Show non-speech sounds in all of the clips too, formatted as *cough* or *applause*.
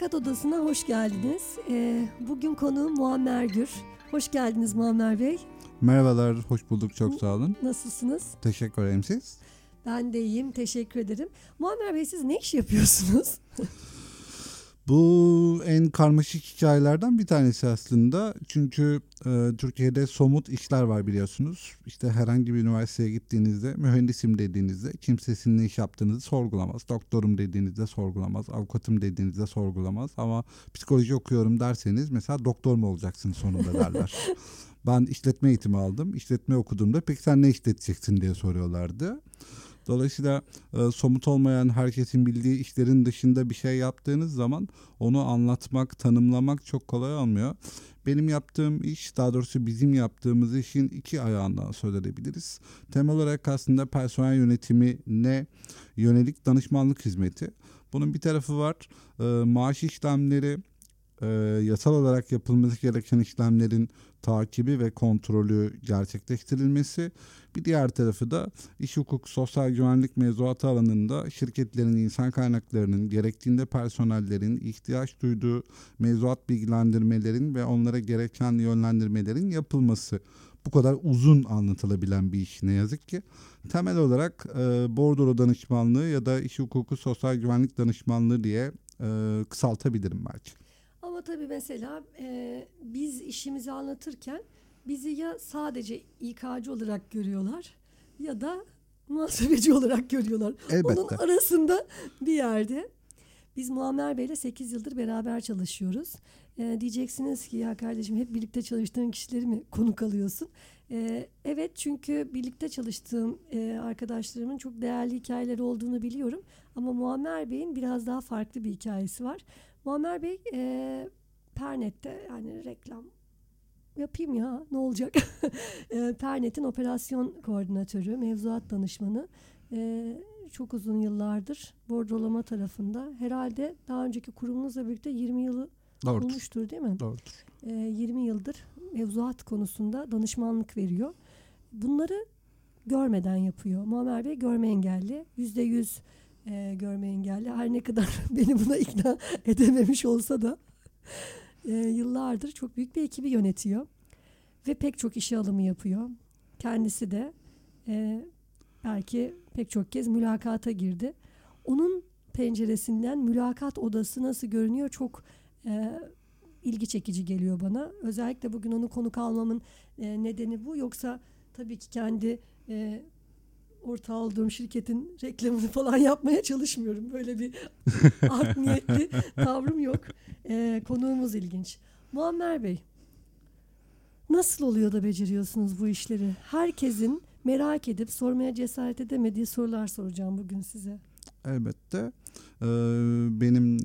Mülakat Odası'na hoş geldiniz. Ee, bugün konuğum Muammer Gür. Hoş geldiniz Muammer Bey. Merhabalar, hoş bulduk. Çok sağ olun. Nasılsınız? Teşekkür ederim siz. Ben de iyiyim, teşekkür ederim. Muammer Bey siz ne iş yapıyorsunuz? *laughs* Bu en karmaşık hikayelerden bir tanesi aslında. Çünkü e, Türkiye'de somut işler var biliyorsunuz. İşte herhangi bir üniversiteye gittiğinizde mühendisim dediğinizde kimse sizin iş yaptığınızı sorgulamaz. Doktorum dediğinizde sorgulamaz. Avukatım dediğinizde sorgulamaz. Ama psikoloji okuyorum derseniz mesela doktor mu olacaksın sonunda derler. *laughs* ben işletme eğitimi aldım. İşletme okuduğumda peki sen ne işleteceksin diye soruyorlardı. Dolayısıyla e, somut olmayan herkesin bildiği işlerin dışında bir şey yaptığınız zaman onu anlatmak, tanımlamak çok kolay olmuyor. Benim yaptığım iş, daha doğrusu bizim yaptığımız işin iki ayağından söz edebiliriz. Temel olarak aslında personel yönetimi ne yönelik danışmanlık hizmeti. Bunun bir tarafı var. E, maaş işlemleri, e, yasal olarak yapılması gereken işlemlerin takibi ve kontrolü gerçekleştirilmesi. Bir diğer tarafı da iş hukuk, sosyal güvenlik mevzuatı alanında şirketlerin insan kaynaklarının gerektiğinde personellerin ihtiyaç duyduğu mevzuat bilgilendirmelerin ve onlara gereken yönlendirmelerin yapılması. Bu kadar uzun anlatılabilen bir iş ne yazık ki. Temel olarak e, bordro danışmanlığı ya da iş hukuku, sosyal güvenlik danışmanlığı diye e, kısaltabilirim belki. Ama tabii mesela e, biz işimizi anlatırken bizi ya sadece İK'cı olarak görüyorlar ya da muhasebeci *laughs* olarak görüyorlar. Elbette. Onun arasında bir yerde. Biz Muammer Bey'le 8 yıldır beraber çalışıyoruz. Ee, diyeceksiniz ki ya kardeşim hep birlikte çalıştığın kişileri mi konuk alıyorsun? Ee, evet çünkü birlikte çalıştığım e, arkadaşlarımın çok değerli hikayeleri olduğunu biliyorum. Ama Muammer Bey'in biraz daha farklı bir hikayesi var. Muammer Bey e, Pernet'te yani reklam yapayım ya ne olacak? *laughs* e, Pernet'in operasyon koordinatörü, mevzuat danışmanı. E, çok uzun yıllardır bordrolama tarafında. Herhalde daha önceki kurumunuzla birlikte 20 yılı Doğrudur. olmuştur değil mi? Doğrudur. E, 20 yıldır mevzuat konusunda danışmanlık veriyor. Bunları görmeden yapıyor. Muammer Bey görme engelli. Yüzde yüz e, görme engelli. Her ne kadar *laughs* beni buna ikna edememiş olsa da e, yıllardır çok büyük bir ekibi yönetiyor. Ve pek çok işe alımı yapıyor. Kendisi de e, belki pek çok kez mülakata girdi. Onun penceresinden mülakat odası nasıl görünüyor çok e, ilgi çekici geliyor bana. Özellikle bugün onu konuk almamın e, nedeni bu. Yoksa tabii ki kendi e, ortağı olduğum şirketin reklamını *laughs* falan yapmaya çalışmıyorum. Böyle bir *laughs* art niyetli tavrım yok. E, konuğumuz ilginç. Muammer Bey, nasıl oluyor da beceriyorsunuz bu işleri? Herkesin merak edip sormaya cesaret edemediği sorular soracağım bugün size. Elbette. Ee, benim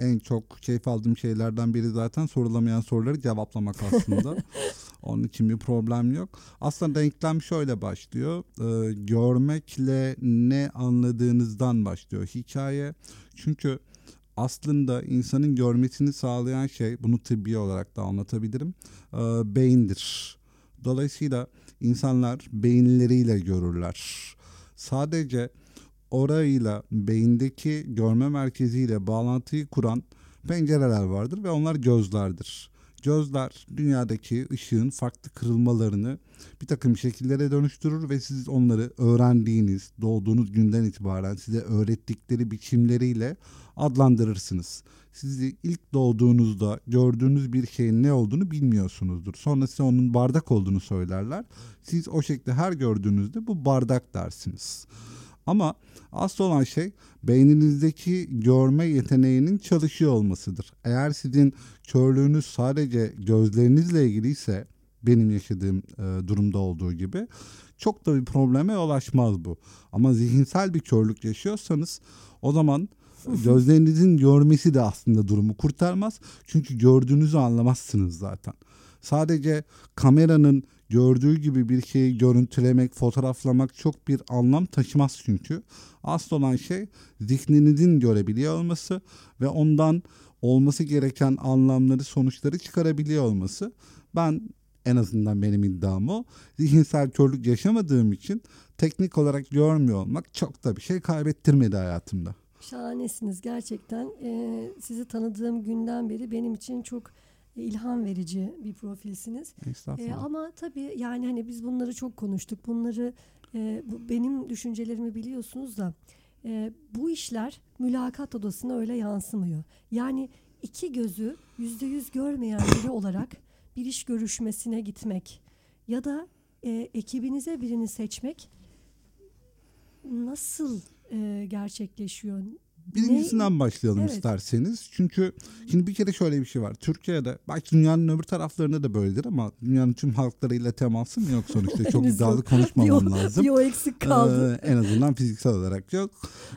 en çok keyif aldığım şeylerden biri zaten sorulamayan soruları cevaplamak aslında. *laughs* Onun için bir problem yok. Aslında denklem şöyle başlıyor. Ee, görmekle ne anladığınızdan başlıyor hikaye. Çünkü aslında insanın görmesini sağlayan şey, bunu tıbbi olarak da anlatabilirim, e, beyindir. Dolayısıyla insanlar beyinleriyle görürler. Sadece orayla beyindeki görme merkeziyle bağlantıyı kuran pencereler vardır ve onlar gözlerdir. Gözler dünyadaki ışığın farklı kırılmalarını bir takım şekillere dönüştürür ve siz onları öğrendiğiniz, doğduğunuz günden itibaren size öğrettikleri biçimleriyle adlandırırsınız. Sizi ilk doğduğunuzda gördüğünüz bir şeyin ne olduğunu bilmiyorsunuzdur. Sonra size onun bardak olduğunu söylerler. Siz o şekilde her gördüğünüzde bu bardak dersiniz. Ama asıl olan şey beyninizdeki görme yeteneğinin çalışıyor olmasıdır. Eğer sizin körlüğünüz sadece gözlerinizle ilgiliyse benim yaşadığım e, durumda olduğu gibi çok da bir probleme yol açmaz bu. Ama zihinsel bir körlük yaşıyorsanız o zaman gözlerinizin görmesi de aslında durumu kurtarmaz. Çünkü gördüğünüzü anlamazsınız zaten. Sadece kameranın gördüğü gibi bir şeyi görüntülemek, fotoğraflamak çok bir anlam taşımaz çünkü. Asıl olan şey zihninizin görebiliyor olması ve ondan olması gereken anlamları, sonuçları çıkarabiliyor olması. Ben en azından benim iddiam o. Zihinsel körlük yaşamadığım için teknik olarak görmüyor olmak çok da bir şey kaybettirmedi hayatımda. Şahanesiniz gerçekten. Ee, sizi tanıdığım günden beri benim için çok ilham verici bir profilsiniz. Estağfurullah. ama tabii yani hani biz bunları çok konuştuk. Bunları e, bu, benim düşüncelerimi biliyorsunuz da e, bu işler mülakat odasına öyle yansımıyor. Yani iki gözü yüzde yüz görmeyen biri *coughs* olarak bir iş görüşmesine gitmek ya da e, ekibinize birini seçmek nasıl e, gerçekleşiyor? Birincisinden başlayalım Evet. isterseniz. Çünkü şimdi bir kere şöyle bir şey var. Türkiye'de belki dünyanın öbür taraflarında da böyledir ama dünyanın tüm halklarıyla temasım yok sonuçta. Çok *laughs* iddialı konuşmamam Bir o- lazım. Bir o eksik kaldı. Ee, en azından fiziksel olarak yok.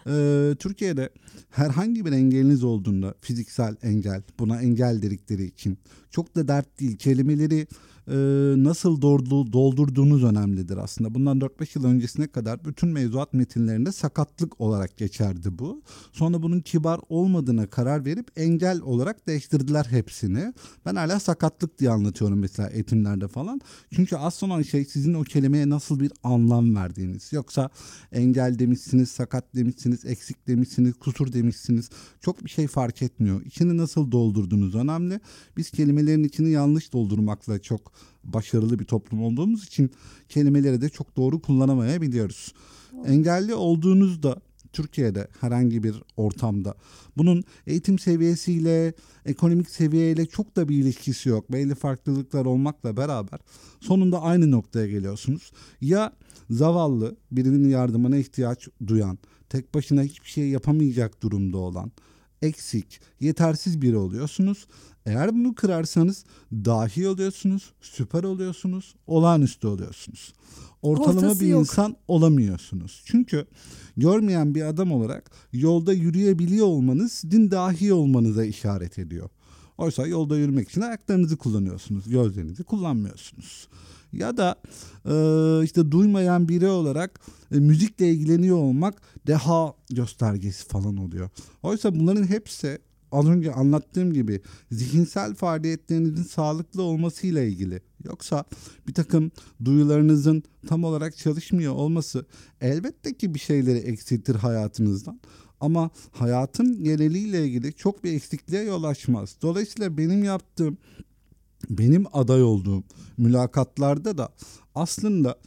Ee, Türkiye'de herhangi bir engeliniz olduğunda fiziksel engel buna engel dedikleri için çok da dert değil. Kelimeleri e, nasıl doldu- doldurduğunuz önemlidir aslında. Bundan 4-5 yıl öncesine kadar bütün mevzuat metinlerinde sakatlık olarak geçerdi bu. Sonra bunun kibar olmadığına karar verip engel olarak değiştirdiler hepsini. Ben hala sakatlık diye anlatıyorum mesela eğitimlerde falan. Çünkü az olan şey sizin o kelimeye nasıl bir anlam verdiğiniz. Yoksa engel demişsiniz, sakat demişsiniz, eksik demişsiniz, kusur demişsiniz. Çok bir şey fark etmiyor. İçini nasıl doldurduğunuz önemli. Biz kelimelerin içini yanlış doldurmakla çok başarılı bir toplum olduğumuz için kelimeleri de çok doğru kullanamayabiliyoruz. Engelli olduğunuzda Türkiye'de herhangi bir ortamda bunun eğitim seviyesiyle, ekonomik seviyeyle çok da bir ilişkisi yok. Belli farklılıklar olmakla beraber sonunda aynı noktaya geliyorsunuz. Ya zavallı, birinin yardımına ihtiyaç duyan, tek başına hiçbir şey yapamayacak durumda olan, eksik, yetersiz biri oluyorsunuz. Eğer bunu kırarsanız dahi oluyorsunuz, süper oluyorsunuz, olağanüstü oluyorsunuz. Ortalama Ortası bir yok. insan olamıyorsunuz. Çünkü görmeyen bir adam olarak yolda yürüyebiliyor olmanız sizin dahi olmanıza işaret ediyor. Oysa yolda yürümek için ayaklarınızı kullanıyorsunuz, gözlerinizi kullanmıyorsunuz. Ya da e, işte duymayan biri olarak e, müzikle ilgileniyor olmak deha göstergesi falan oluyor. Oysa bunların hepsi az önce anlattığım gibi zihinsel faaliyetlerinizin sağlıklı olmasıyla ilgili. Yoksa bir takım duyularınızın tam olarak çalışmıyor olması elbette ki bir şeyleri eksiltir hayatınızdan. Ama hayatın geneliyle ilgili çok bir eksikliğe yol açmaz. Dolayısıyla benim yaptığım, benim aday olduğum mülakatlarda da aslında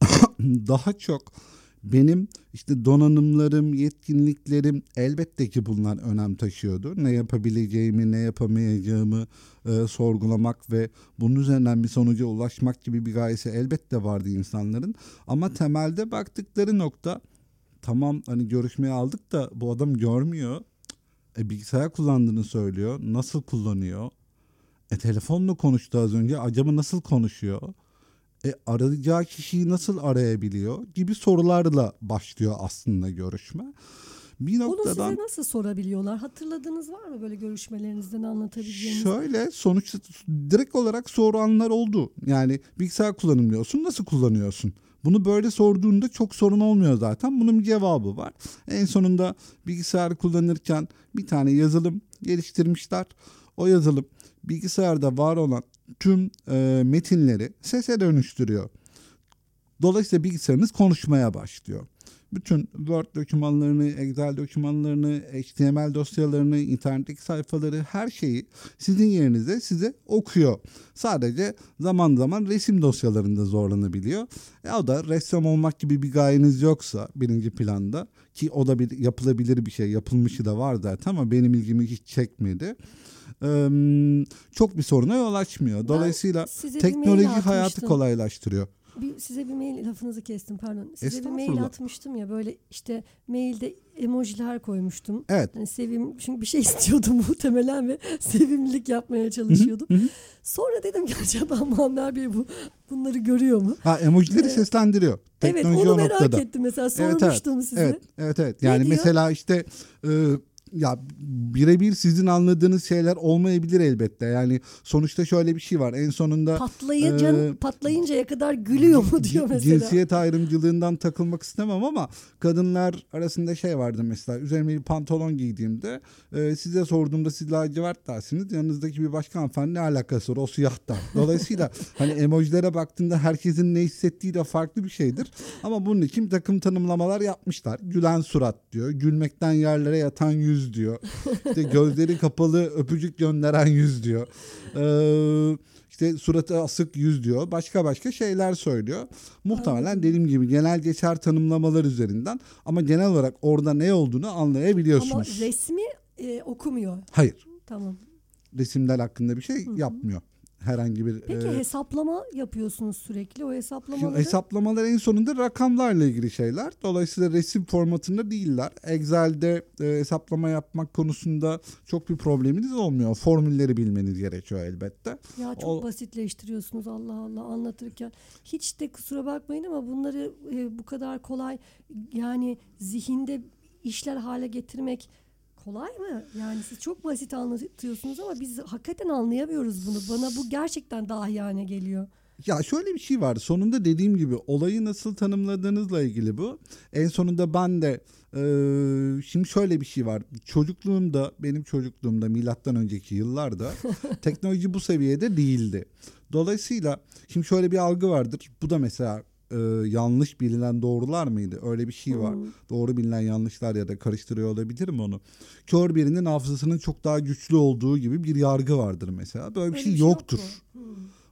*coughs* daha çok benim işte donanımlarım, yetkinliklerim elbette ki bunlar önem taşıyordu. Ne yapabileceğimi, ne yapamayacağımı e, sorgulamak ve bunun üzerinden bir sonuca ulaşmak gibi bir gayesi elbette vardı insanların. Ama temelde baktıkları nokta tamam hani görüşmeye aldık da bu adam görmüyor. E, bilgisayar kullandığını söylüyor. Nasıl kullanıyor? E telefonla konuştu az önce. Acaba nasıl konuşuyor? E arayacağı kişiyi nasıl arayabiliyor? Gibi sorularla başlıyor aslında görüşme. Bir noktadan size nasıl sorabiliyorlar? Hatırladığınız var mı böyle görüşmelerinizden anlatabileceğiniz? Şöyle sonuçta direkt olarak soranlar oldu. Yani bilgisayar kullanımlıyorsun nasıl kullanıyorsun? Bunu böyle sorduğunda çok sorun olmuyor zaten. Bunun bir cevabı var. En sonunda bilgisayar kullanırken bir tane yazılım geliştirmişler. O yazılım bilgisayarda var olan tüm e, metinleri sese dönüştürüyor. Dolayısıyla bilgisayarınız konuşmaya başlıyor. Bütün Word dokümanlarını, Excel dokümanlarını, HTML dosyalarını, internetteki sayfaları her şeyi sizin yerinize size okuyor. Sadece zaman zaman resim dosyalarında zorlanabiliyor. E o da ressam olmak gibi bir gayeniz yoksa birinci planda ki o da bir yapılabilir bir şey yapılmışı da var zaten ama benim ilgimi hiç çekmedi. Ee, çok bir soruna yol açmıyor. Dolayısıyla teknoloji hayatı kolaylaştırıyor. Bir, size bir mail lafınızı kestim pardon. Size bir mail atmıştım ya böyle işte mailde emojiler koymuştum. Evet. Hani sevim çünkü bir şey *laughs* istiyordum muhtemelen ve sevimlilik yapmaya çalışıyordum. Sonra dedim ki acaba Muammer Bey bu bunları görüyor mu? Ha emojileri Evet. seslendiriyor. evet Teknoloji onu o merak noktada. ettim mesela Evet, sormuştum size. Evet, evet, evet. Ne Yani diyor? mesela işte e, ya birebir sizin anladığınız şeyler olmayabilir elbette. Yani sonuçta şöyle bir şey var. En sonunda Patlayınca, Ee, patlayıncaya kadar gülüyor mu diyor mesela. Cinsiyet ayrımcılığından takılmak istemem ama kadınlar arasında şey vardı mesela üzerime bir pantolon giydiğimde e, size sorduğumda siz lacivert dersiniz yanınızdaki bir başka hanımefendi ne alakası var o siyah da. Dolayısıyla *laughs* hani emojilere baktığında herkesin ne hissettiği de farklı bir şeydir. Ama bunun için takım tanımlamalar yapmışlar. Gülen surat diyor. Gülmekten yerlere yatan yüz diyor. İşte gözleri kapalı öpücük gönderen yüz diyor. Ee, işte suratı asık yüz diyor. Başka başka şeyler söylüyor. Muhtemelen dediğim gibi genel geçer tanımlamalar üzerinden ama genel olarak orada ne olduğunu Ama anlayabiliyorsunuz. resmi e, okumuyor. Hayır. Tamam. Resimler hakkında bir şey yapmıyor. Herhangi bir Peki e, hesaplama yapıyorsunuz sürekli. O hesaplamaları hesaplamalar en sonunda rakamlarla ilgili şeyler. Dolayısıyla resim formatında değiller. Excel'de e, hesaplama yapmak konusunda çok bir probleminiz olmuyor. Formülleri bilmeniz gerekiyor elbette. ya çok o- basitleştiriyorsunuz Allah Allah anlatırken. Hiç de kusura bakmayın ama bunları e, bu kadar kolay yani zihinde işler hale getirmek kolay mı? Yani siz çok basit anlatıyorsunuz ama biz hakikaten anlayamıyoruz bunu. Bana bu gerçekten dahiyane geliyor. Ya şöyle bir şey var. Sonunda dediğim gibi olayı nasıl tanımladığınızla ilgili bu. En sonunda ben de e, şimdi şöyle bir şey var. Çocukluğumda benim çocukluğumda milattan önceki yıllarda *laughs* teknoloji bu seviyede değildi. Dolayısıyla şimdi şöyle bir algı vardır. Bu da mesela e, yanlış bilinen doğrular mıydı? Öyle bir şey var. Hmm. Doğru bilinen yanlışlar ya da karıştırıyor olabilirim onu. Kör birinin hafızasının çok daha güçlü olduğu gibi bir yargı vardır mesela. Böyle bir Öyle şey şey yok yoktur. mu? Hmm.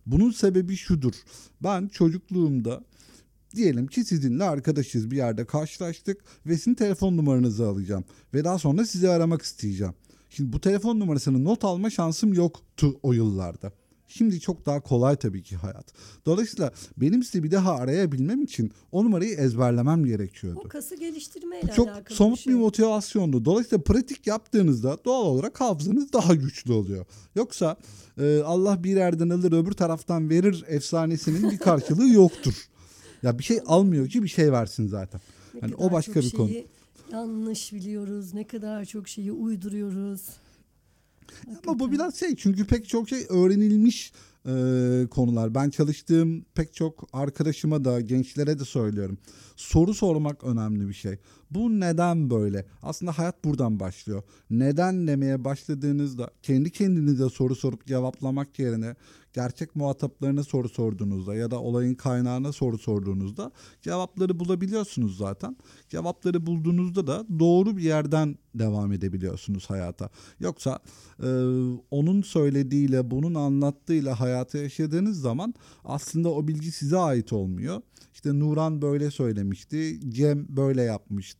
Bunun sebebi şudur. Ben çocukluğumda diyelim ki sizinle arkadaşız bir yerde karşılaştık ve sizin telefon numaranızı alacağım ve daha sonra sizi aramak isteyeceğim. Şimdi bu telefon numarasını not alma şansım yoktu o yıllarda. Şimdi çok daha kolay tabii ki hayat. Dolayısıyla benim sizi bir daha arayabilmem için o numarayı ezberlemem gerekiyordu. O kası geliştirmeyle Çok alakalı somut bir şey. bir motivasyondu. Dolayısıyla pratik yaptığınızda doğal olarak hafızanız *laughs* daha güçlü oluyor. Yoksa e, Allah bir yerden alır öbür taraftan verir efsanesinin bir karşılığı *laughs* yoktur. Ya bir şey almıyor ki bir şey versin zaten. Ne Hani o başka çok bir konu. şeyi Yanlış biliyoruz. Ne kadar çok şeyi uyduruyoruz. Ama bu biraz şey çünkü pek çok şey öğrenilmiş e, konular. Ben çalıştığım pek çok arkadaşıma da gençlere de söylüyorum. Soru sormak önemli bir şey. Bu neden böyle? Aslında hayat buradan başlıyor. Neden demeye başladığınızda kendi kendinize soru sorup cevaplamak yerine gerçek muhataplarına soru sorduğunuzda ya da olayın kaynağına soru sorduğunuzda cevapları bulabiliyorsunuz zaten. Cevapları bulduğunuzda da doğru bir yerden devam edebiliyorsunuz hayata. Yoksa e, onun söylediğiyle bunun anlattığıyla hayatı yaşadığınız zaman aslında o bilgi size ait olmuyor. İşte Nuran böyle söylemişti, Cem böyle yapmıştı,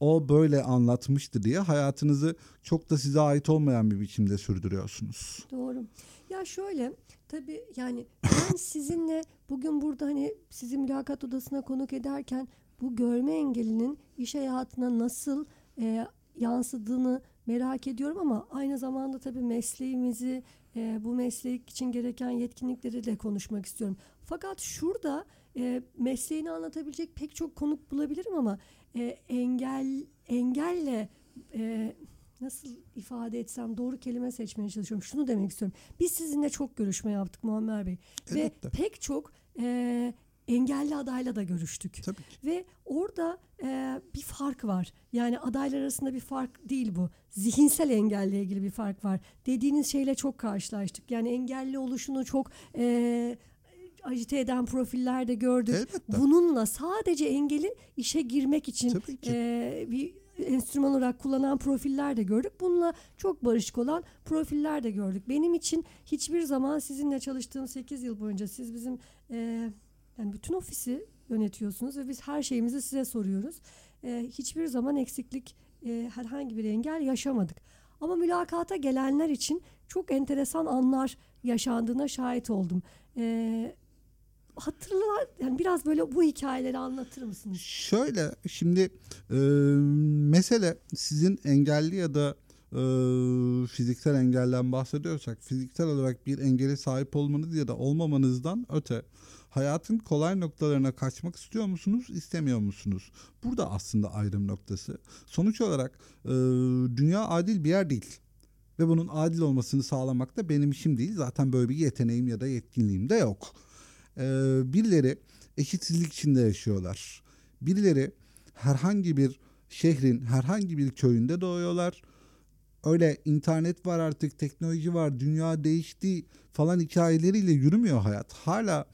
o böyle anlatmıştı diye hayatınızı çok da size ait olmayan bir biçimde sürdürüyorsunuz. Doğru. Ya şöyle tabii yani ben *laughs* sizinle bugün burada hani sizi mülakat odasına konuk ederken bu görme engelinin iş hayatına nasıl e, yansıdığını merak ediyorum ama aynı zamanda tabii mesleğimizi e, bu meslek için gereken yetkinlikleri de konuşmak istiyorum. Fakat şurada e, mesleğini anlatabilecek pek çok konuk bulabilirim ama e, engel engelle e, nasıl ifade etsem doğru kelime seçmeye çalışıyorum. Şunu demek istiyorum. Biz sizinle çok görüşme yaptık Muammer Bey Elbette. ve pek çok e, engelli adayla da görüştük. Tabii ki. Ve orada e, bir fark var. Yani adaylar arasında bir fark değil bu. Zihinsel engelle ilgili bir fark var. Dediğiniz şeyle çok karşılaştık. Yani engelli oluşunu çok e, agite eden profiller de gördük. Elbette. Bununla sadece engelin işe girmek için e, bir enstrüman olarak kullanan profiller de gördük. Bununla çok barışık olan profiller de gördük. Benim için hiçbir zaman sizinle çalıştığım 8 yıl boyunca siz bizim e, yani bütün ofisi yönetiyorsunuz ve biz her şeyimizi size soruyoruz. E, hiçbir zaman eksiklik e, herhangi bir engel yaşamadık. Ama mülakata gelenler için çok enteresan anlar yaşandığına şahit oldum. E, hatırlar yani biraz böyle bu hikayeleri anlatır mısınız? Şöyle şimdi e, mesele sizin engelli ya da e, fiziksel engelden bahsediyorsak fiziksel olarak bir engele sahip olmanız ya da olmamanızdan öte Hayatın kolay noktalarına kaçmak istiyor musunuz, istemiyor musunuz? Burada aslında ayrım noktası. Sonuç olarak e, dünya adil bir yer değil. Ve bunun adil olmasını sağlamak da benim işim değil. Zaten böyle bir yeteneğim ya da yetkinliğim de yok. E, birileri eşitsizlik içinde yaşıyorlar. Birileri herhangi bir şehrin herhangi bir köyünde doğuyorlar. Öyle internet var artık, teknoloji var, dünya değişti falan hikayeleriyle yürümüyor hayat. Hala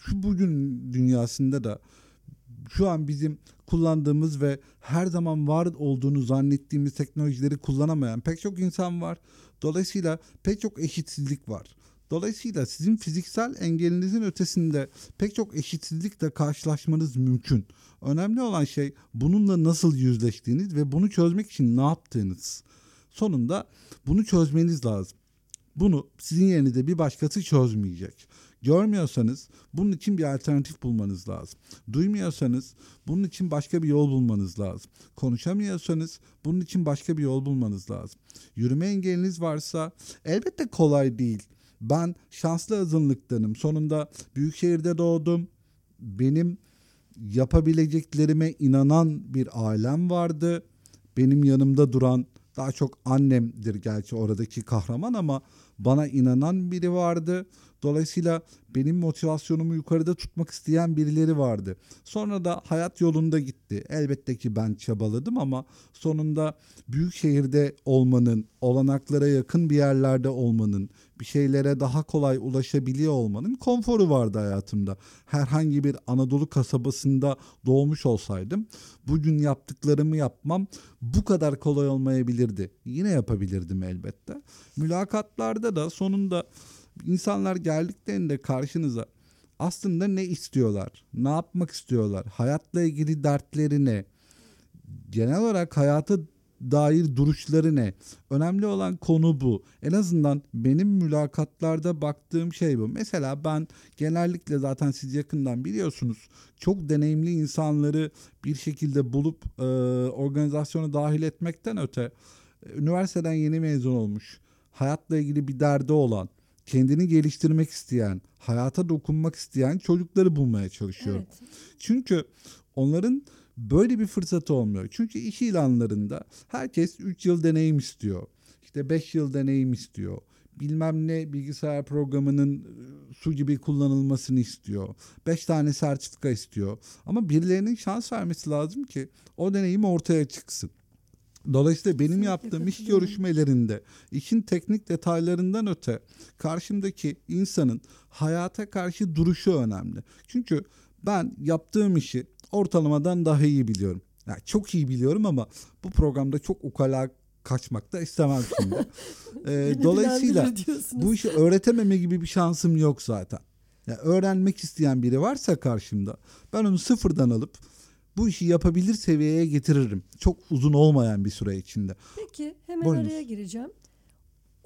şu bugün dünyasında da şu an bizim kullandığımız ve her zaman var olduğunu zannettiğimiz teknolojileri kullanamayan pek çok insan var. Dolayısıyla pek çok eşitsizlik var. Dolayısıyla sizin fiziksel engelinizin ötesinde pek çok eşitsizlikle karşılaşmanız mümkün. Önemli olan şey bununla nasıl yüzleştiğiniz ve bunu çözmek için ne yaptığınız. Sonunda bunu çözmeniz lazım. Bunu sizin yerinizde bir başkası çözmeyecek. Görmüyorsanız bunun için bir alternatif bulmanız lazım. Duymuyorsanız bunun için başka bir yol bulmanız lazım. Konuşamıyorsanız bunun için başka bir yol bulmanız lazım. Yürüme engeliniz varsa elbette kolay değil. Ben şanslı azınlıktanım. Sonunda büyük şehirde doğdum. Benim yapabileceklerime inanan bir ailem vardı. Benim yanımda duran daha çok annemdir gerçi oradaki kahraman ama bana inanan biri vardı. Dolayısıyla benim motivasyonumu yukarıda tutmak isteyen birileri vardı. Sonra da hayat yolunda gitti. Elbette ki ben çabaladım ama sonunda büyük şehirde olmanın, olanaklara yakın bir yerlerde olmanın, bir şeylere daha kolay ulaşabiliyor olmanın konforu vardı hayatımda. Herhangi bir Anadolu kasabasında doğmuş olsaydım bugün yaptıklarımı yapmam bu kadar kolay olmayabilirdi. Yine yapabilirdim elbette. Mülakatlarda da sonunda insanlar geldiklerinde karşınıza aslında ne istiyorlar? Ne yapmak istiyorlar? Hayatla ilgili dertleri ne? Genel olarak hayata dair duruşları ne? Önemli olan konu bu. En azından benim mülakatlarda baktığım şey bu. Mesela ben genellikle zaten siz yakından biliyorsunuz çok deneyimli insanları bir şekilde bulup e, organizasyona dahil etmekten öte üniversiteden yeni mezun olmuş, hayatla ilgili bir derdi olan, kendini geliştirmek isteyen, hayata dokunmak isteyen çocukları bulmaya çalışıyorum. Evet. Çünkü onların böyle bir fırsatı olmuyor. Çünkü iş ilanlarında herkes 3 yıl deneyim istiyor. İşte 5 yıl deneyim istiyor. Bilmem ne bilgisayar programının e, su gibi kullanılmasını istiyor. 5 tane sertifika istiyor. Ama birilerinin şans vermesi lazım ki o deneyim ortaya çıksın. Dolayısıyla benim yaptığım iş görüşmelerinde işin teknik detaylarından öte karşımdaki insanın hayata karşı duruşu önemli. Çünkü ben yaptığım işi ortalamadan daha iyi biliyorum. Yani çok iyi biliyorum ama bu programda çok ukala kaçmak da istemem şimdi. *laughs* ee, dolayısıyla bu işi öğretememe gibi bir şansım yok zaten. Yani öğrenmek isteyen biri varsa karşımda ben onu sıfırdan alıp bu işi yapabilir seviyeye getiririm. Çok uzun olmayan bir süre içinde. Peki hemen Buyurunuz. araya gireceğim.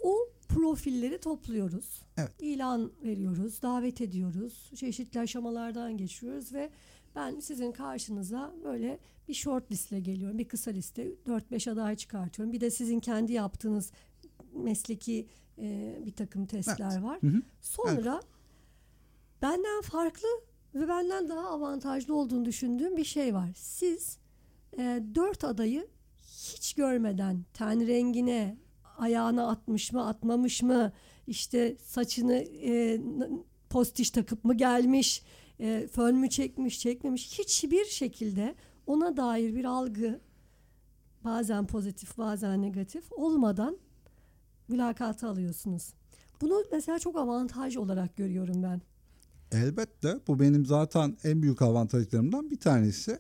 O profilleri topluyoruz. Evet. İlan veriyoruz, davet ediyoruz. Çeşitli aşamalardan geçiyoruz ve ben sizin karşınıza böyle bir short listle geliyorum. Bir kısa liste 4-5 aday çıkartıyorum. Bir de sizin kendi yaptığınız mesleki e, bir takım testler evet. var. Hı hı. Sonra evet. benden farklı ve benden daha avantajlı olduğunu düşündüğüm bir şey var. Siz e, dört adayı hiç görmeden ten rengine, ayağına atmış mı, atmamış mı, işte saçını e, postiş takıp mı gelmiş, e, fön mü çekmiş, çekmemiş hiçbir şekilde ona dair bir algı bazen pozitif, bazen negatif olmadan mülakata alıyorsunuz. Bunu mesela çok avantaj olarak görüyorum ben. Elbette bu benim zaten en büyük avantajlarımdan bir tanesi.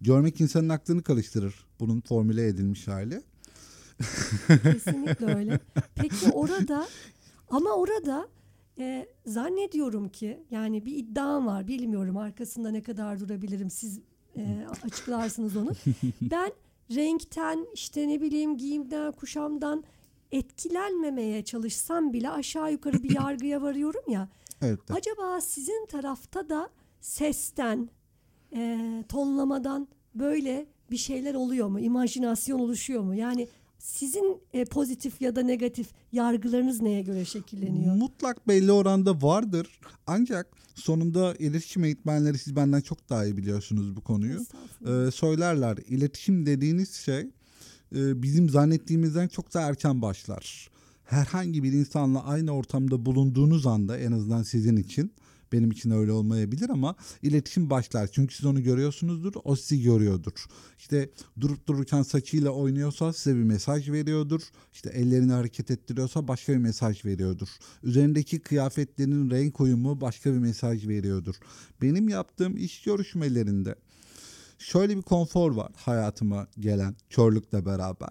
Görmek insanın aklını karıştırır. Bunun formüle edilmiş hali. Kesinlikle öyle. Peki orada ama orada e, zannediyorum ki yani bir iddiam var bilmiyorum arkasında ne kadar durabilirim siz e, açıklarsınız onu. *laughs* Ben renkten işte ne bileyim giyimden kuşamdan etkilenmemeye çalışsam bile aşağı yukarı bir *laughs* yargıya varıyorum ya. Evet. Acaba sizin tarafta da sesten, e, tonlamadan böyle bir şeyler oluyor mu? İmajinasyon oluşuyor mu? Yani Sizin e, pozitif ya da negatif yargılarınız neye göre şekilleniyor? Mutlak belli oranda vardır. Ancak sonunda iletişim eğitmenleri siz benden çok daha iyi biliyorsunuz bu konuyu. Ee, söylerler iletişim dediğiniz şey e, bizim zannettiğimizden çok daha erken başlar. Herhangi bir insanla aynı ortamda bulunduğunuz anda en azından sizin için benim için öyle olmayabilir ama iletişim başlar. Çünkü siz onu görüyorsunuzdur, o sizi görüyordur. İşte durup dururken saçıyla oynuyorsa size bir mesaj veriyordur. İşte ellerini hareket ettiriyorsa başka bir mesaj veriyordur. Üzerindeki kıyafetlerin renk uyumu başka bir mesaj veriyordur. Benim yaptığım iş görüşmelerinde şöyle bir konfor var hayatıma gelen körlükle beraber.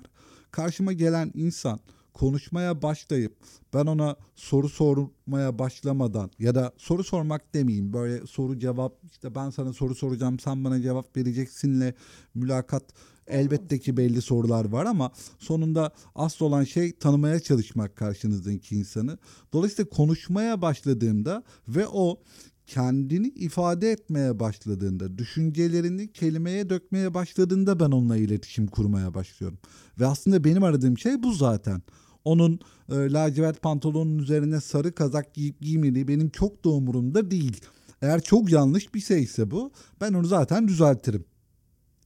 Karşıma gelen insan konuşmaya başlayıp ben ona soru sormaya başlamadan ya da soru sormak demeyeyim böyle soru cevap işte ben sana soru soracağım sen bana cevap vereceksinle mülakat elbette ki belli sorular var ama sonunda asıl olan şey tanımaya çalışmak karşınızdaki insanı. Dolayısıyla konuşmaya başladığımda ve o kendini ifade etmeye başladığında, düşüncelerini kelimeye dökmeye başladığında ben onunla iletişim kurmaya başlıyorum. Ve aslında benim aradığım şey bu zaten. Onun e, lacivert pantolonun üzerine sarı kazak giyip giymediği benim çok da umurumda değil. Eğer çok yanlış bir şeyse bu ben onu zaten düzeltirim.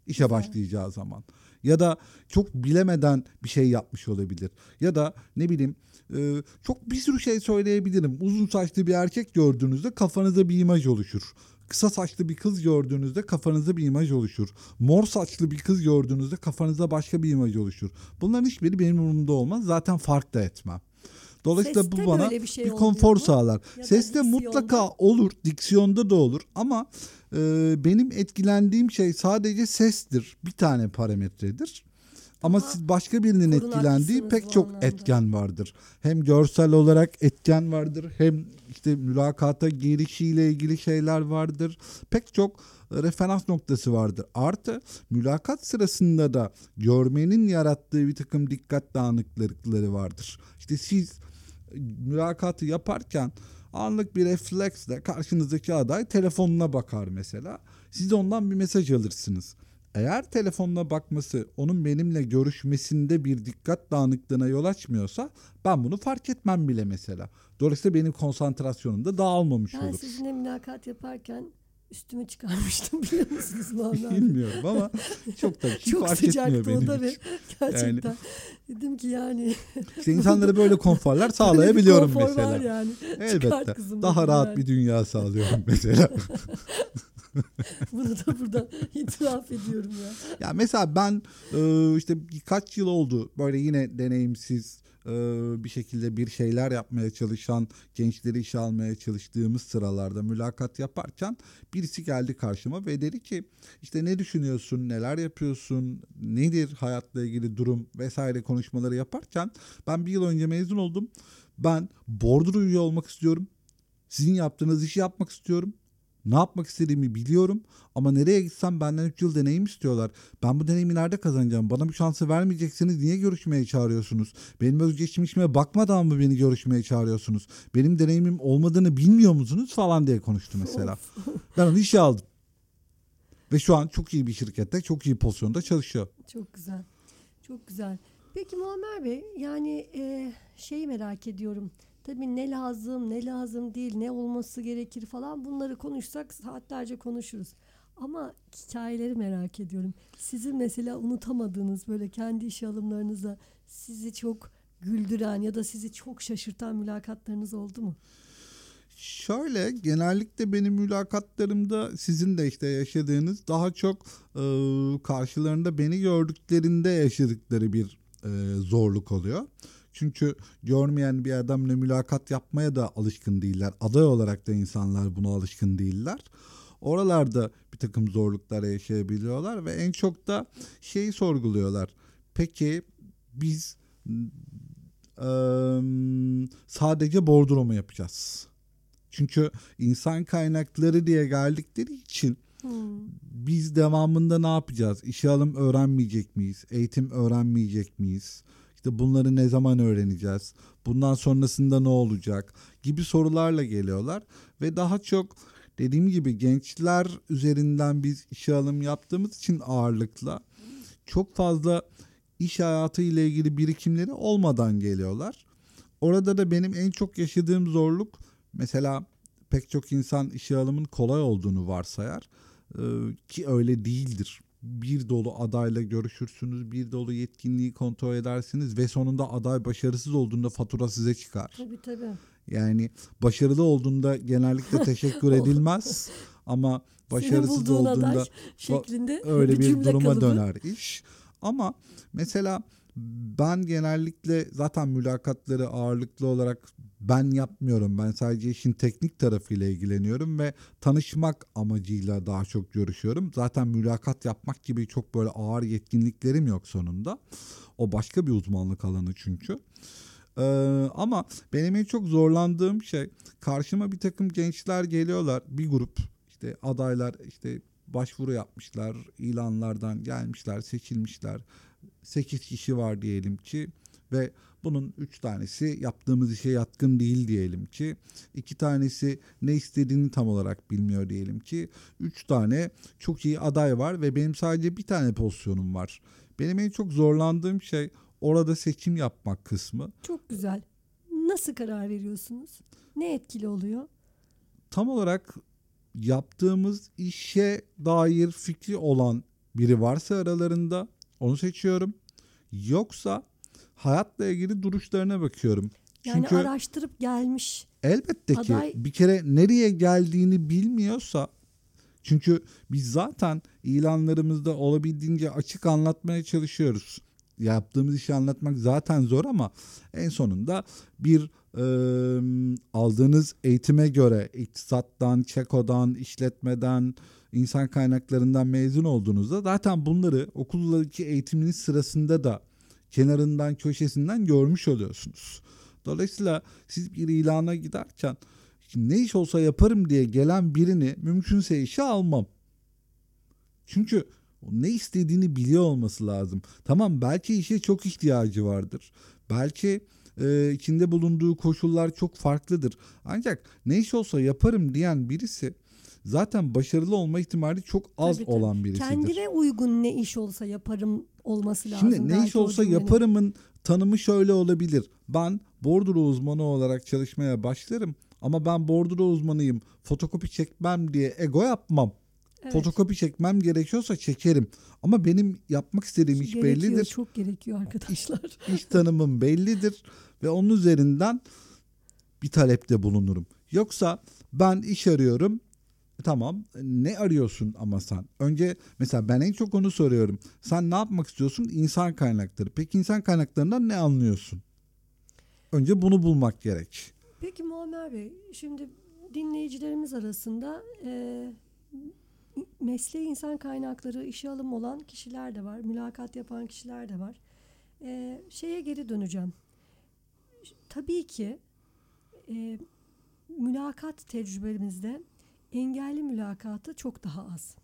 İşe Güzel. başlayacağı zaman. Ya da çok bilemeden bir şey yapmış olabilir. Ya da ne bileyim e, çok bir sürü şey söyleyebilirim. Uzun saçlı bir erkek gördüğünüzde kafanıza bir imaj oluşur. Kısa saçlı bir kız gördüğünüzde kafanızda bir imaj oluşur. Mor saçlı bir kız gördüğünüzde kafanızda başka bir imaj oluşur. Bunların hiçbiri benim umurumda olmaz. Zaten fark da etmem. Dolayısıyla Seste bu bana bir, şey bir konfor mu? sağlar. Ya Seste mutlaka olur, diksiyonda da olur ama e, benim etkilendiğim şey sadece sestir. Bir tane parametredir. Ama siz başka birinin etkilendiği pek çok anlamda. etken vardır. Hem görsel olarak etken vardır, hem işte mülakata girişiyle ilgili şeyler vardır. Pek çok referans noktası vardır. Artı mülakat sırasında da görmenin yarattığı bir takım dikkat dağınıklıkları vardır. İşte siz mülakatı yaparken anlık bir refleksle karşınızdaki aday telefonuna bakar mesela. Siz ondan bir mesaj alırsınız. Eğer telefonuna bakması onun benimle görüşmesinde bir dikkat dağınıklığına yol açmıyorsa ben bunu fark etmem bile mesela. Dolayısıyla benim konsantrasyonum da dağılmamış ben olur. Ben sizinle mülakat yaparken üstümü çıkarmıştım biliyor musunuz Muammer? *laughs* Bilmiyorum ama çok da şey çok fark etmiyor benim da ve *laughs* gerçekten yani, dedim ki yani *laughs* işte insanlara böyle konforlar sağlayabiliyorum konfor mesela. Var yani. Elbette. Daha rahat yani. bir dünya sağlıyorum mesela. *laughs* Bunu da burada *laughs* itiraf ediyorum ya. Ya mesela ben e, işte birkaç yıl oldu böyle yine deneyimsiz e, bir şekilde bir şeyler yapmaya çalışan gençleri işe almaya çalıştığımız sıralarda mülakat yaparken birisi geldi karşıma ve dedi ki işte ne düşünüyorsun, neler yapıyorsun, nedir hayatla ilgili durum vesaire konuşmaları yaparken ben bir yıl önce mezun oldum. Ben bordro üye olmak istiyorum. Sizin yaptığınız işi yapmak istiyorum. Ne yapmak istediğimi biliyorum ama nereye gitsem benden 3 yıl deneyim istiyorlar. Ben bu deneyimi nerede kazanacağım? Bana bu şansı vermeyecekseniz niye görüşmeye çağırıyorsunuz? Benim özgeçmişime bakmadan mı beni görüşmeye çağırıyorsunuz? Benim deneyimim olmadığını bilmiyor musunuz falan diye konuştu mesela. ben onu işe aldım. Ve şu an çok iyi bir şirkette, çok iyi pozisyonda çalışıyor. Çok güzel. Çok güzel. Peki Muammer Bey yani e, şeyi merak ediyorum. Tabii ne lazım, ne lazım değil, ne olması gerekir falan bunları konuşsak saatlerce konuşuruz. Ama hikayeleri merak ediyorum. Sizin mesela unutamadığınız böyle kendi işe alımlarınıza sizi çok güldüren ya da sizi çok şaşırtan mülakatlarınız oldu mu? Şöyle genellikle benim mülakatlarımda sizin de işte yaşadığınız daha çok e, karşılarında beni gördüklerinde yaşadıkları bir e, zorluk oluyor. Çünkü görmeyen bir adamla mülakat yapmaya da alışkın değiller. Aday olarak da insanlar buna alışkın değiller. Oralarda bir takım zorluklar yaşayabiliyorlar ve en çok da şeyi sorguluyorlar. Peki biz e, sadece bordro mu yapacağız? Çünkü insan kaynakları diye geldikleri için Hmm. Biz devamında ne yapacağız? İşe alım öğrenmeyecek miyiz? Eğitim öğrenmeyecek miyiz? İşte bunları ne zaman öğreneceğiz? Bundan sonrasında ne olacak? Gibi sorularla geliyorlar ve daha çok dediğim gibi gençler üzerinden biz işe alım yaptığımız için ağırlıkla çok fazla iş hayatı ile ilgili birikimleri olmadan geliyorlar. Orada da benim en çok yaşadığım zorluk mesela pek çok insan işe alımın kolay olduğunu varsayar ki öyle değildir. Bir dolu adayla görüşürsünüz, bir dolu yetkinliği kontrol edersiniz ve sonunda aday başarısız olduğunda fatura size çıkar. Tabii tabii. Yani başarılı olduğunda genellikle teşekkür *laughs* edilmez ama başarısız olduğunda şeklinde öyle bir bir duruma kalıbı. döner iş. Ama mesela ben genellikle zaten mülakatları ağırlıklı olarak ben yapmıyorum. Ben sadece işin teknik tarafıyla ilgileniyorum ve tanışmak amacıyla daha çok görüşüyorum. Zaten mülakat yapmak gibi çok böyle ağır yetkinliklerim yok sonunda. O başka bir uzmanlık alanı çünkü. Ee, ama benim en çok zorlandığım şey karşıma bir takım gençler geliyorlar bir grup işte adaylar işte başvuru yapmışlar ilanlardan gelmişler seçilmişler 8 kişi var diyelim ki ve bunun 3 tanesi yaptığımız işe yatkın değil diyelim ki iki tanesi ne istediğini tam olarak bilmiyor diyelim ki 3 tane çok iyi aday var ve benim sadece bir tane pozisyonum var. Benim en çok zorlandığım şey orada seçim yapmak kısmı. Çok güzel. Nasıl karar veriyorsunuz? Ne etkili oluyor? tam olarak yaptığımız işe dair fikri olan biri varsa aralarında onu seçiyorum. Yoksa hayatla ilgili duruşlarına bakıyorum. Yani Çünkü araştırıp gelmiş. elbette ki aday- bir kere nereye geldiğini bilmiyorsa çünkü biz zaten ilanlarımızda olabildiğince açık anlatmaya çalışıyoruz. Yaptığımız işi anlatmak zaten zor ama en sonunda bir e, aldığınız eğitime göre iktisattan, çekodan, işletmeden, insan kaynaklarından mezun olduğunuzda zaten bunları okuldaki eğitiminiz sırasında da kenarından köşesinden görmüş oluyorsunuz. Dolayısıyla siz bir ilana giderken ne iş olsa yaparım diye gelen birini mümkünse işe almam. Çünkü ne istediğini biliyor olması lazım. Tamam belki işe çok ihtiyacı vardır. Belki e, içinde bulunduğu koşullar çok farklıdır. Ancak ne iş olsa yaparım diyen birisi zaten başarılı olma ihtimali çok az Tabii, tabii. olan birisidir. Kendine uygun ne iş olsa yaparım olması lazım. Şimdi ne iş olsa yaparımın tanımı şöyle olabilir. Ben bordro uzmanı olarak çalışmaya başlarım ama ben bordro uzmanıyım. Fotokopi çekmem diye ego yapmam. Evet. Fotokopi çekmem gerekiyorsa çekerim. Ama benim yapmak istediğim iş gerekiyor, bellidir. Çok gerekiyor arkadaşlar. İş tanımım bellidir ve onun üzerinden bir talepte bulunurum. Yoksa ben iş arıyorum. Tamam ne arıyorsun ama sen? Önce mesela ben en çok onu soruyorum. Sen ne yapmak istiyorsun? İnsan kaynakları. Peki insan kaynaklarından ne anlıyorsun? Önce bunu bulmak gerek. Peki Muammer Bey, şimdi dinleyicilerimiz arasında e, mesleği insan kaynakları işe alım olan kişiler de var, mülakat yapan kişiler de var. E, şeye geri döneceğim. Tabii ki e, mülakat tecrübemizde engelli mülakatı çok daha az.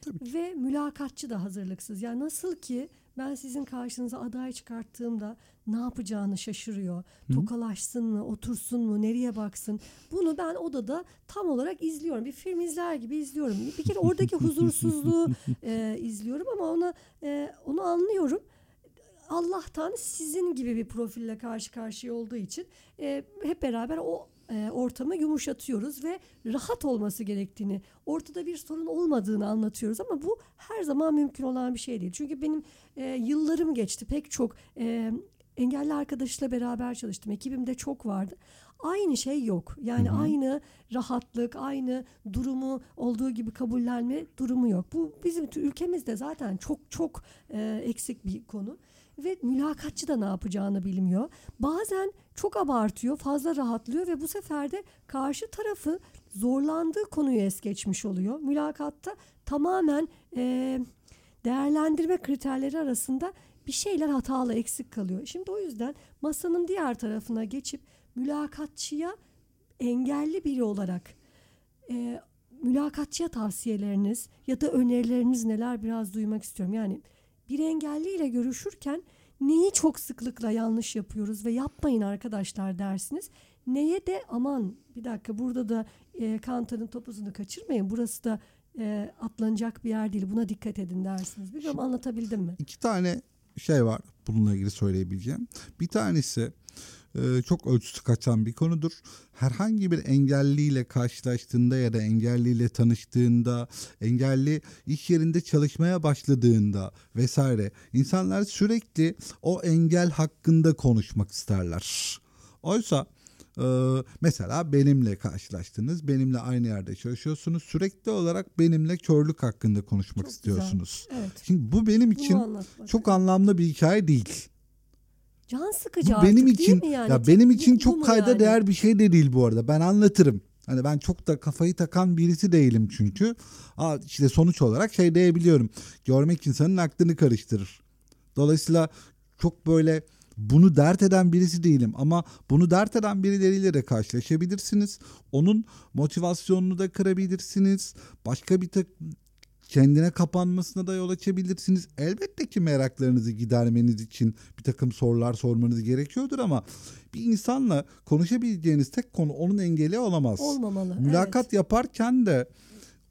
Tabii Ve mülakatçı da hazırlıksız. Yani nasıl ki ben sizin karşınıza aday çıkarttığımda ne yapacağını şaşırıyor. Tokalaşsın mı, otursun mu, nereye baksın. Bunu ben odada tam olarak izliyorum. Bir film izler gibi izliyorum. Bir kere oradaki huzursuzluğu *laughs* e, izliyorum ama ona e, onu anlıyorum. Allah'tan sizin gibi bir profille karşı karşıya olduğu için e, hep beraber o e, ortamı yumuşatıyoruz ve rahat olması gerektiğini, ortada bir sorun olmadığını anlatıyoruz ama bu her zaman mümkün olan bir şey değil. Çünkü benim e, yıllarım geçti pek çok e, engelli arkadaşla beraber çalıştım. Ekibimde çok vardı. Aynı şey yok. Yani Hı hı. aynı rahatlık, aynı durumu olduğu gibi kabullenme durumu yok. Bu bizim ülkemizde zaten çok çok e, eksik bir konu ve mülakatçı da ne yapacağını bilmiyor. Bazen çok abartıyor, fazla rahatlıyor ve bu sefer de karşı tarafı zorlandığı konuyu es geçmiş oluyor. Mülakatta tamamen e, değerlendirme kriterleri arasında bir şeyler hatalı, eksik kalıyor. Şimdi o yüzden masanın diğer tarafına geçip mülakatçıya engelli biri olarak e, mülakatçıya tavsiyeleriniz ya da önerileriniz neler biraz duymak istiyorum. Yani bir engelliyle görüşürken neyi çok sıklıkla yanlış yapıyoruz ve yapmayın arkadaşlar dersiniz. Neye de aman bir dakika burada da e, kantarın topuzunu kaçırmayın. Burası da e, atlanacak bir yer değil. Buna dikkat edin dersiniz. Bilmiyorum anlatabildim mi? İki tane şey var. bununla ilgili söyleyebileceğim. Bir tanesi çok ölçüsü kaçan bir konudur. Herhangi bir engelliyle karşılaştığında ya da engelliyle tanıştığında, engelli iş yerinde çalışmaya başladığında vesaire insanlar sürekli o engel hakkında konuşmak isterler. Oysa e, mesela benimle karşılaştınız, benimle aynı yerde çalışıyorsunuz. Sürekli olarak benimle körlük hakkında konuşmak Çok istiyorsunuz. güzel. Evet. Şimdi bu benim için çok anlamlı bir hikaye değil. Can sıkıcı Bu artık benim değil için mi yani? ya benim için bu çok kayda yani? değer bir şey de değil bu arada. Ben anlatırım. Hani ben çok da kafayı takan birisi değilim çünkü. Aa, işte sonuç olarak şey diyebiliyorum. Görmek insanın aklını karıştırır. Dolayısıyla çok böyle bunu dert eden birisi değilim ama bunu dert eden birileriyle de karşılaşabilirsiniz. Onun motivasyonunu da kırabilirsiniz. Başka bir tak kendine kapanmasına da yol açabilirsiniz. Elbette ki meraklarınızı gidermeniz için bir takım sorular sormanız gerekiyordur ama bir insanla konuşabileceğiniz tek konu onun engeli olamaz. Olmamalı. Mülakat evet. yaparken de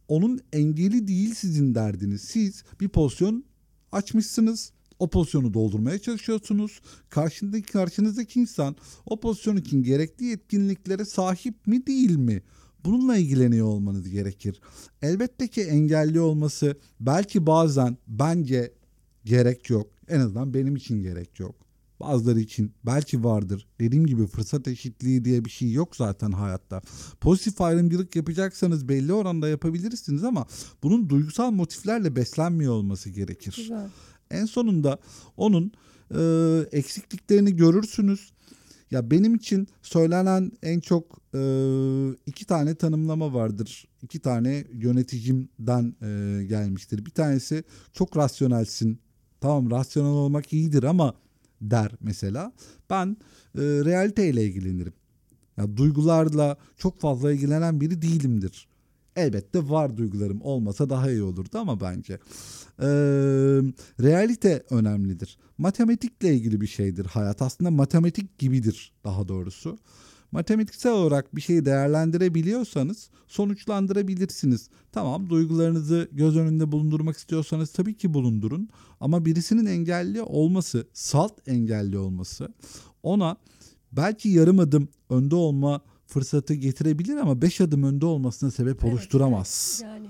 onun engeli değil sizin derdiniz. Siz bir pozisyon açmışsınız. O pozisyonu doldurmaya çalışıyorsunuz. Karşındaki karşınızdaki insan o pozisyon için gerekli yetkinliklere sahip mi değil mi? Bununla ilgileniyor olmanız gerekir. Elbette ki engelli olması belki bazen bence gerek yok. En azından benim için gerek yok. Bazıları için belki vardır. Dediğim gibi fırsat eşitliği diye bir şey yok zaten hayatta. Pozitif ayrımcılık yapacaksanız belli oranda yapabilirsiniz ama bunun duygusal motiflerle beslenmiyor olması gerekir. Güzel. En sonunda onun e, eksikliklerini görürsünüz. Ya benim için söylenen en çok e, iki tane tanımlama vardır. İki tane yöneticimden e, gelmiştir. Bir tanesi çok rasyonelsin. Tamam rasyonel olmak iyidir ama der mesela. Ben e, realiteyle ilgilenirim. Ya duygularla çok fazla ilgilenen biri değilimdir. Elbette var duygularım olmasa daha iyi olurdu ama bence. Ee, realite önemlidir. Matematikle ilgili bir şeydir hayat. Aslında matematik gibidir daha doğrusu. Matematiksel olarak bir şeyi değerlendirebiliyorsanız sonuçlandırabilirsiniz. Tamam duygularınızı göz önünde bulundurmak istiyorsanız tabii ki bulundurun. Ama birisinin engelli olması, salt engelli olması ona belki yarım adım önde olma fırsatı getirebilir ama beş adım önde olmasına sebep Evet, oluşturamaz. evet. Yani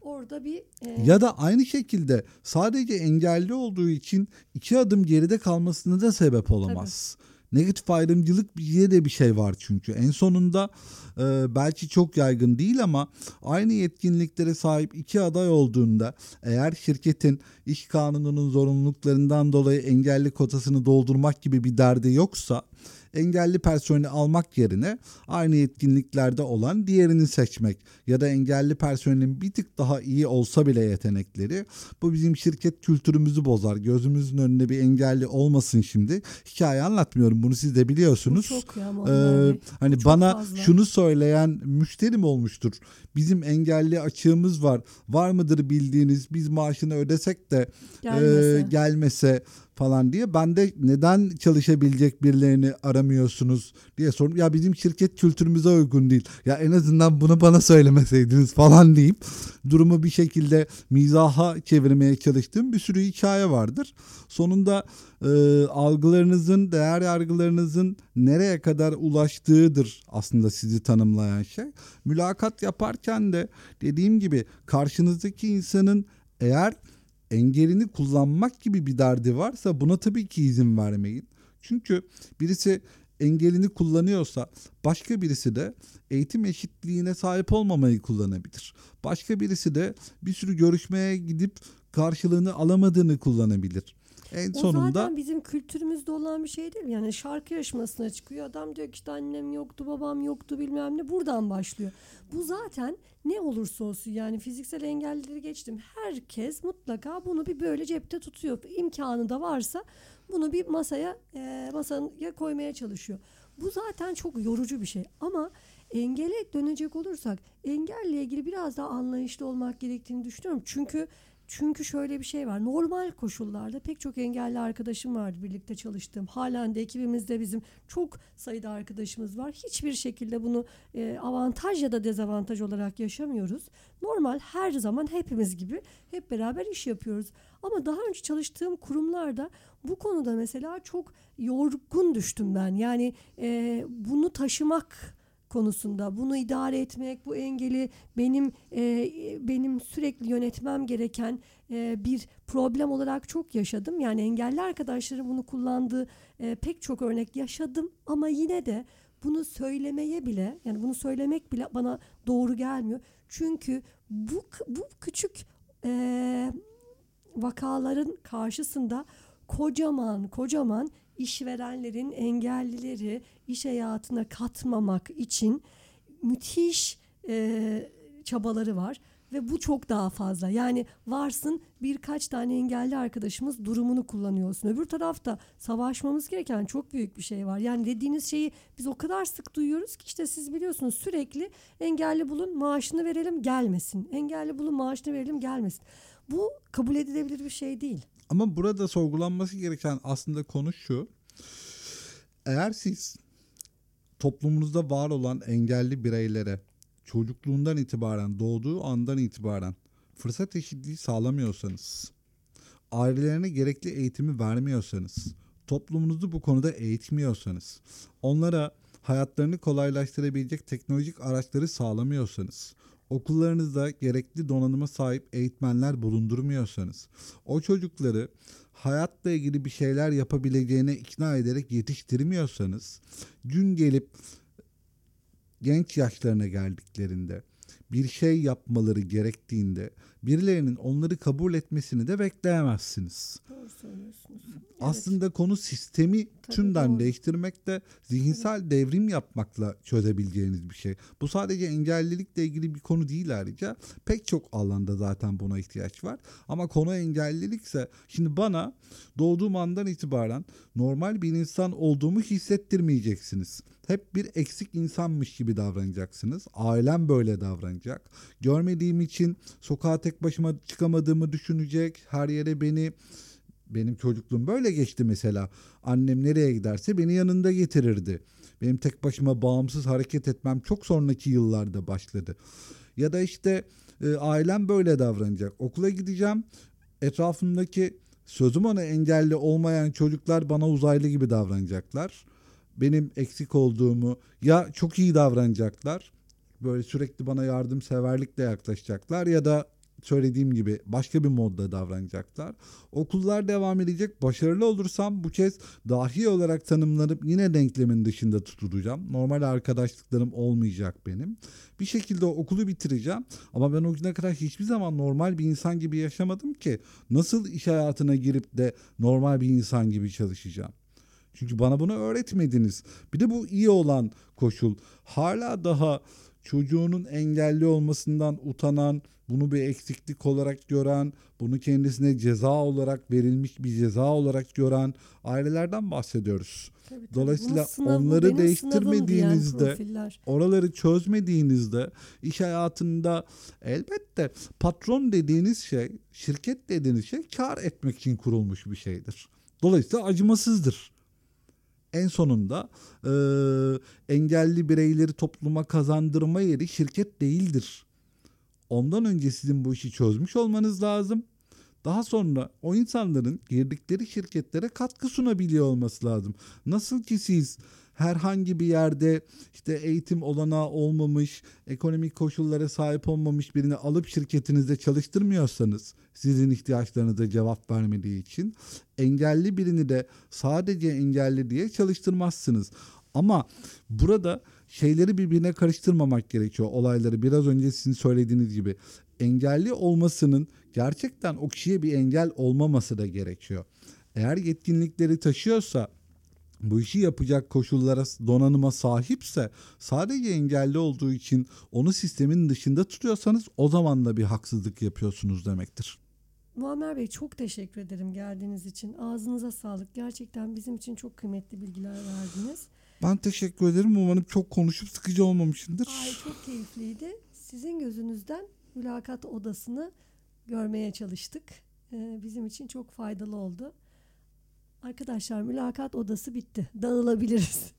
orada bir e, Ya da aynı şekilde sadece engelli olduğu için iki adım geride kalmasına da sebep olamaz. Negatif ayrımcılık diye de bir şey var çünkü. En sonunda e, belki çok yaygın değil ama aynı yetkinliklere sahip iki aday olduğunda eğer şirketin iş kanununun zorunluluklarından dolayı engelli kotasını doldurmak gibi bir derdi yoksa engelli personeli almak yerine aynı yetkinliklerde olan diğerini seçmek ya da engelli personelin bir tık daha iyi olsa bile yetenekleri bu bizim şirket kültürümüzü bozar. Gözümüzün önünde bir engelli olmasın şimdi. Hikaye anlatmıyorum bunu siz de bu biliyorsunuz. çok ya Ee, hani çok bana fazla. şunu söyleyen müşterim olmuştur. Bizim engelli açığımız var. Var mıdır bildiğiniz biz maaşını ödesek de Gelmese. e, gelmese falan diye. Ben de neden çalışabilecek birilerini aramıyorsunuz diye sordum. Ya bizim şirket kültürümüze uygun değil. Ya en azından bunu bana söylemeseydiniz falan deyip durumu bir şekilde mizaha çevirmeye çalıştığım bir sürü hikaye vardır. Sonunda e, algılarınızın, değer yargılarınızın nereye kadar ulaştığıdır aslında sizi tanımlayan şey. Mülakat yaparken de dediğim gibi karşınızdaki insanın eğer engelini kullanmak gibi bir derdi varsa buna tabii ki izin vermeyin. Çünkü birisi engelini kullanıyorsa başka birisi de eğitim eşitliğine sahip olmamayı kullanabilir. Başka birisi de bir sürü görüşmeye gidip karşılığını alamadığını kullanabilir. En O sonunda zaten bizim kültürümüzde olan bir şey değil. Yani şarkı yarışmasına çıkıyor. Adam diyor ki işte annem yoktu, babam yoktu bilmem ne. Buradan başlıyor. Bu zaten ne olursa olsun yani fiziksel engellileri geçtim. Herkes mutlaka bunu bir böyle cepte tutuyor. İmkanı da varsa bunu bir masaya e, masaya koymaya çalışıyor. Bu zaten çok yorucu bir şey. Ama engele dönecek olursak engelle ilgili biraz daha anlayışlı olmak gerektiğini düşünüyorum. Çünkü çünkü şöyle bir şey var. Normal koşullarda pek çok engelli arkadaşım vardı birlikte çalıştığım. Halen de ekibimizde bizim çok sayıda arkadaşımız var. Hiçbir şekilde bunu e, avantaj ya da dezavantaj olarak yaşamıyoruz. Normal her zaman hepimiz gibi hep beraber iş yapıyoruz. Ama daha önce çalıştığım kurumlarda bu konuda mesela çok yorgun düştüm ben. Yani e, bunu taşımak konusunda bunu idare etmek bu engeli benim e, benim sürekli yönetmem gereken e, bir problem olarak çok yaşadım. Yani engelli arkadaşlarım bunu kullandığı e, pek çok örnek yaşadım ama yine de bunu söylemeye bile yani bunu söylemek bile bana doğru gelmiyor. Çünkü bu bu küçük e, vakaların karşısında kocaman kocaman işverenlerin engellileri iş hayatına katmamak için müthiş e, çabaları var ve bu çok daha fazla. Yani varsın birkaç tane engelli arkadaşımız durumunu kullanıyorsun. Öbür tarafta savaşmamız gereken çok büyük bir şey var. Yani dediğiniz şeyi biz o kadar sık duyuyoruz ki işte siz biliyorsunuz sürekli engelli bulun maaşını verelim gelmesin. Engelli bulun maaşını verelim gelmesin. Bu kabul edilebilir bir şey değil. Ama burada sorgulanması gereken aslında konu şu. Eğer siz toplumunuzda var olan engelli bireylere çocukluğundan itibaren, doğduğu andan itibaren fırsat eşitliği sağlamıyorsanız, ailelerine gerekli eğitimi vermiyorsanız, toplumunuzu bu konuda eğitmiyorsanız, onlara hayatlarını kolaylaştırabilecek teknolojik araçları sağlamıyorsanız, okullarınızda gerekli donanıma sahip eğitmenler bulundurmuyorsanız, o çocukları hayatla ilgili bir şeyler yapabileceğine ikna ederek yetiştirmiyorsanız, gün gelip genç yaşlarına geldiklerinde bir şey yapmaları gerektiğinde birilerinin onları kabul etmesini de bekleyemezsiniz. Doğru söylüyorsunuz. Aslında konu sistemi Tabii tümden doğru. değiştirmekte, zihinsel devrim yapmakla çözebileceğiniz bir şey. Bu sadece engellilikle ilgili bir konu değil ayrıca. Pek çok alanda zaten buna ihtiyaç var. Ama konu engellilikse şimdi bana doğduğum andan itibaren normal bir insan olduğumu hissettirmeyeceksiniz. Hep bir eksik insanmış gibi davranacaksınız. Ailem böyle davranacak. Görmediğim için sokağa tek başıma çıkamadığımı düşünecek. Her yere beni benim çocukluğum böyle geçti mesela. Annem nereye giderse beni yanında getirirdi. Benim tek başıma bağımsız hareket etmem çok sonraki yıllarda başladı. Ya da işte e, ailem böyle davranacak. Okula gideceğim. Etrafımdaki sözüm ona engelli olmayan çocuklar bana uzaylı gibi davranacaklar. Benim eksik olduğumu ya çok iyi davranacaklar. Böyle sürekli bana yardımseverlikle yaklaşacaklar ya da söylediğim gibi başka bir modda davranacaklar. Okullar devam edecek. Başarılı olursam bu kez dahi olarak tanımlanıp yine denklemin dışında tutulacağım. Normal arkadaşlıklarım olmayacak benim. Bir şekilde okulu bitireceğim. Ama ben o güne kadar hiçbir zaman normal bir insan gibi yaşamadım ki. Nasıl iş hayatına girip de normal bir insan gibi çalışacağım? Çünkü bana bunu öğretmediniz. Bir de bu iyi olan koşul. Hala daha çocuğunun engelli olmasından utanan, bunu bir eksiklik olarak gören, bunu kendisine ceza olarak verilmiş bir ceza olarak gören ailelerden bahsediyoruz. Tabii, tabii. Dolayısıyla sınavı, onları değiştirmediğinizde, oraları çözmediğinizde iş hayatında elbette patron dediğiniz şey, şirket dediğiniz şey kar etmek için kurulmuş bir şeydir. Dolayısıyla acımasızdır. En sonunda e, engelli bireyleri topluma kazandırma yeri şirket değildir. Ondan önce sizin bu işi çözmüş olmanız lazım. Daha sonra o insanların girdikleri şirketlere katkı sunabiliyor olması lazım. Nasıl ki siz herhangi bir yerde işte eğitim olanağı olmamış, ekonomik koşullara sahip olmamış birini alıp şirketinizde çalıştırmıyorsanız sizin ihtiyaçlarınıza cevap vermediği için engelli birini de sadece engelli diye çalıştırmazsınız. Ama burada şeyleri birbirine karıştırmamak gerekiyor olayları. Biraz önce sizin söylediğiniz gibi engelli olmasının gerçekten o kişiye bir engel olmaması da gerekiyor. Eğer yetkinlikleri taşıyorsa bu işi yapacak koşullara, donanıma sahipse sadece engelli olduğu için onu sistemin dışında tutuyorsanız o zaman da bir haksızlık yapıyorsunuz demektir. Muammer Bey çok teşekkür ederim geldiğiniz için. Ağzınıza sağlık. Gerçekten bizim için çok kıymetli bilgiler verdiniz. Ben teşekkür ederim. Umarım çok konuşup sıkıcı olmamışımdır. Ay çok keyifliydi. Sizin gözünüzden mülakat odasını görmeye çalıştık. Ee, bizim için çok faydalı oldu. Arkadaşlar mülakat odası bitti. Dağılabiliriz.